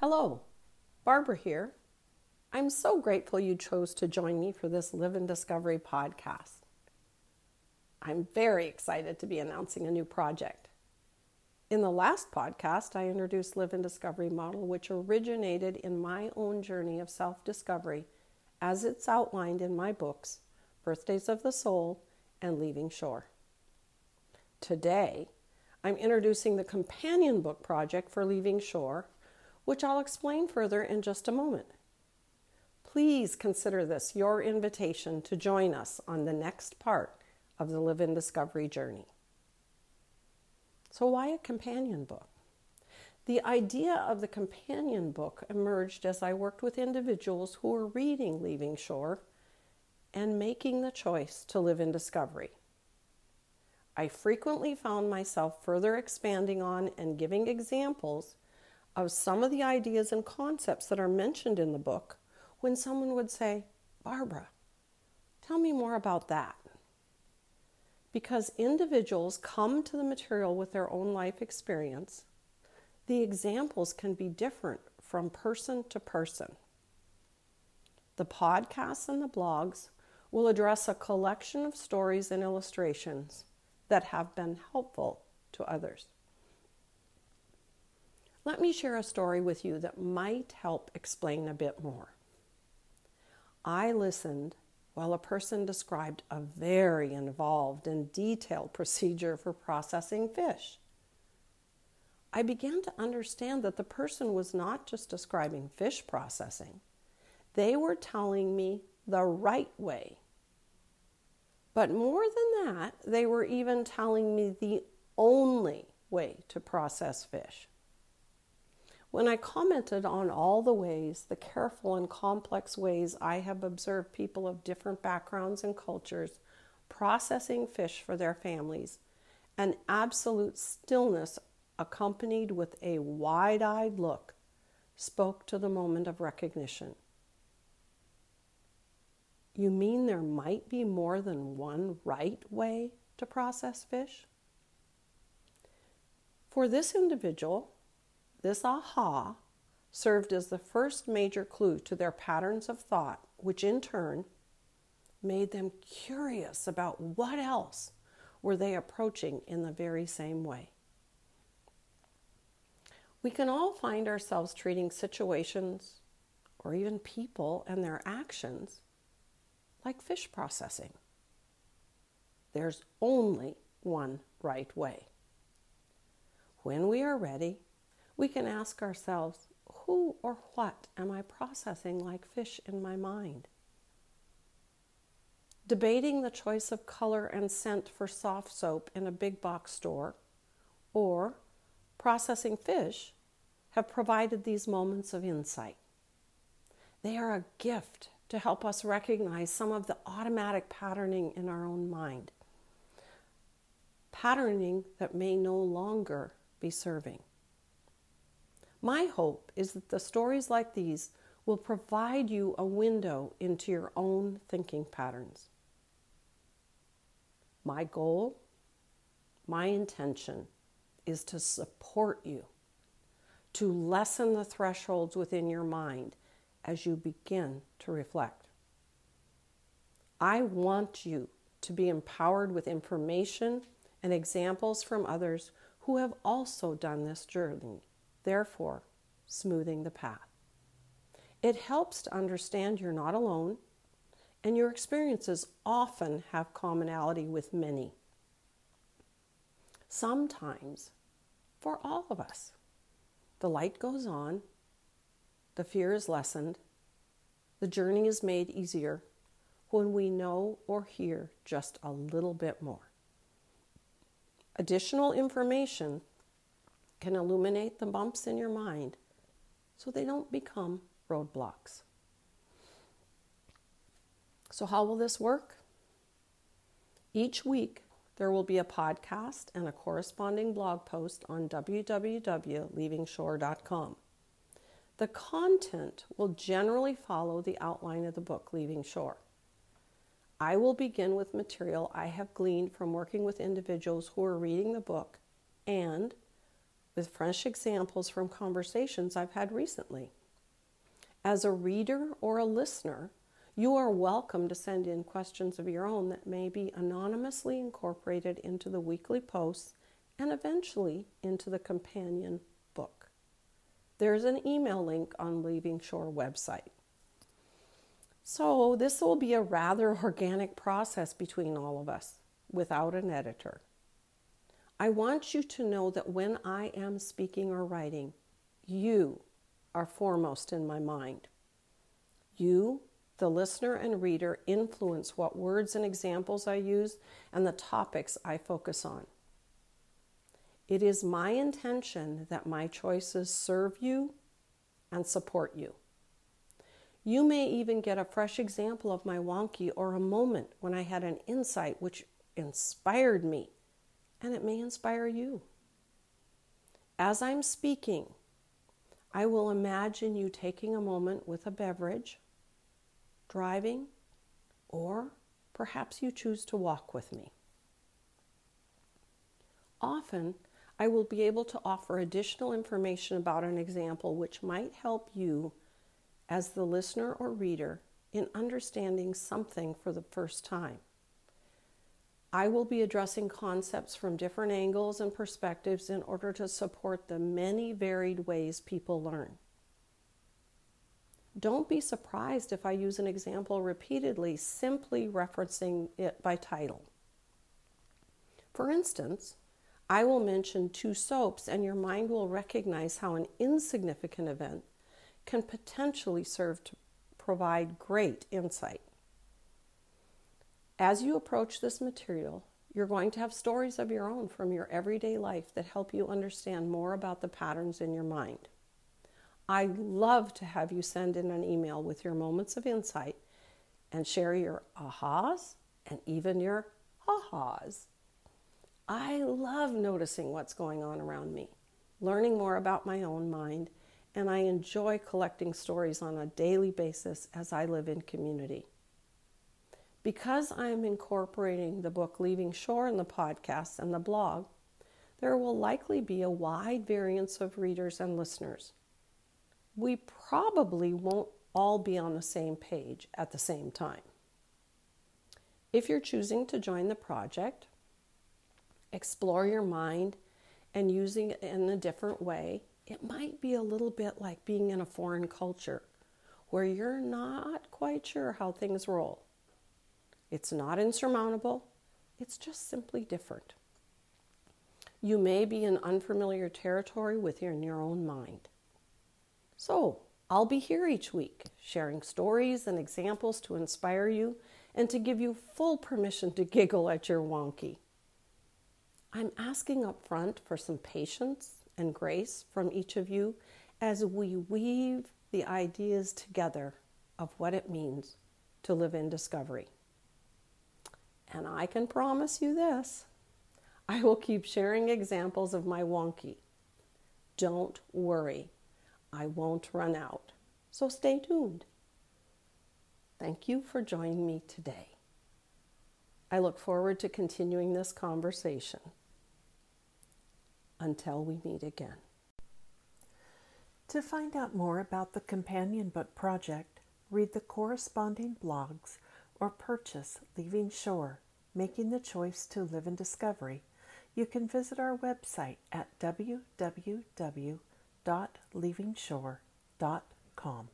Hello, Barbara here. I'm so grateful you chose to join me for this Live in Discovery podcast. I'm very excited to be announcing a new project. In the last podcast, I introduced Live in Discovery model, which originated in my own journey of self discovery as it's outlined in my books, Birthdays of the Soul and Leaving Shore. Today, I'm introducing the companion book project for Leaving Shore which I'll explain further in just a moment. Please consider this your invitation to join us on the next part of the Live in Discovery journey. So, why a companion book? The idea of the companion book emerged as I worked with individuals who were reading Leaving Shore and making the choice to live in discovery. I frequently found myself further expanding on and giving examples of some of the ideas and concepts that are mentioned in the book when someone would say, Barbara, tell me more about that. Because individuals come to the material with their own life experience, the examples can be different from person to person. The podcasts and the blogs will address a collection of stories and illustrations that have been helpful to others. Let me share a story with you that might help explain a bit more. I listened while a person described a very involved and detailed procedure for processing fish. I began to understand that the person was not just describing fish processing, they were telling me the right way. But more than that, they were even telling me the only way to process fish. When I commented on all the ways, the careful and complex ways I have observed people of different backgrounds and cultures processing fish for their families, an absolute stillness accompanied with a wide eyed look spoke to the moment of recognition. You mean there might be more than one right way to process fish? For this individual, this aha served as the first major clue to their patterns of thought, which in turn made them curious about what else were they approaching in the very same way. We can all find ourselves treating situations or even people and their actions like fish processing. There's only one right way. When we are ready, we can ask ourselves who or what am I processing like fish in my mind? Debating the choice of color and scent for soft soap in a big box store or processing fish have provided these moments of insight. They are a gift to help us recognize some of the automatic patterning in our own mind, patterning that may no longer be serving. My hope is that the stories like these will provide you a window into your own thinking patterns. My goal, my intention is to support you, to lessen the thresholds within your mind as you begin to reflect. I want you to be empowered with information and examples from others who have also done this journey therefore smoothing the path. It helps to understand you're not alone and your experiences often have commonality with many. Sometimes, for all of us, the light goes on, the fear is lessened, the journey is made easier when we know or hear just a little bit more. Additional information can illuminate the bumps in your mind so they don't become roadblocks. So, how will this work? Each week, there will be a podcast and a corresponding blog post on www.leavingshore.com. The content will generally follow the outline of the book, Leaving Shore. I will begin with material I have gleaned from working with individuals who are reading the book and with fresh examples from conversations I've had recently. As a reader or a listener, you are welcome to send in questions of your own that may be anonymously incorporated into the weekly posts and eventually into the companion book. There's an email link on Leaving Shore website. So, this will be a rather organic process between all of us without an editor. I want you to know that when I am speaking or writing, you are foremost in my mind. You, the listener and reader, influence what words and examples I use and the topics I focus on. It is my intention that my choices serve you and support you. You may even get a fresh example of my wonky or a moment when I had an insight which inspired me and it may inspire you. As I'm speaking, I will imagine you taking a moment with a beverage, driving, or perhaps you choose to walk with me. Often, I will be able to offer additional information about an example which might help you as the listener or reader in understanding something for the first time. I will be addressing concepts from different angles and perspectives in order to support the many varied ways people learn. Don't be surprised if I use an example repeatedly, simply referencing it by title. For instance, I will mention two soaps, and your mind will recognize how an insignificant event can potentially serve to provide great insight. As you approach this material, you're going to have stories of your own from your everyday life that help you understand more about the patterns in your mind. I love to have you send in an email with your moments of insight and share your ahas and even your ha-has. I love noticing what's going on around me, learning more about my own mind, and I enjoy collecting stories on a daily basis as I live in community. Because I am incorporating the book Leaving Shore in the podcast and the blog, there will likely be a wide variance of readers and listeners. We probably won't all be on the same page at the same time. If you're choosing to join the project, explore your mind and using it in a different way, it might be a little bit like being in a foreign culture where you're not quite sure how things roll. It's not insurmountable, it's just simply different. You may be in unfamiliar territory within your own mind. So, I'll be here each week, sharing stories and examples to inspire you and to give you full permission to giggle at your wonky. I'm asking up front for some patience and grace from each of you as we weave the ideas together of what it means to live in discovery. And I can promise you this I will keep sharing examples of my wonky. Don't worry, I won't run out. So stay tuned. Thank you for joining me today. I look forward to continuing this conversation. Until we meet again. To find out more about the Companion Book Project, read the corresponding blogs or purchase Leaving Shore, Making the Choice to Live in Discovery, you can visit our website at www.leavingshore.com.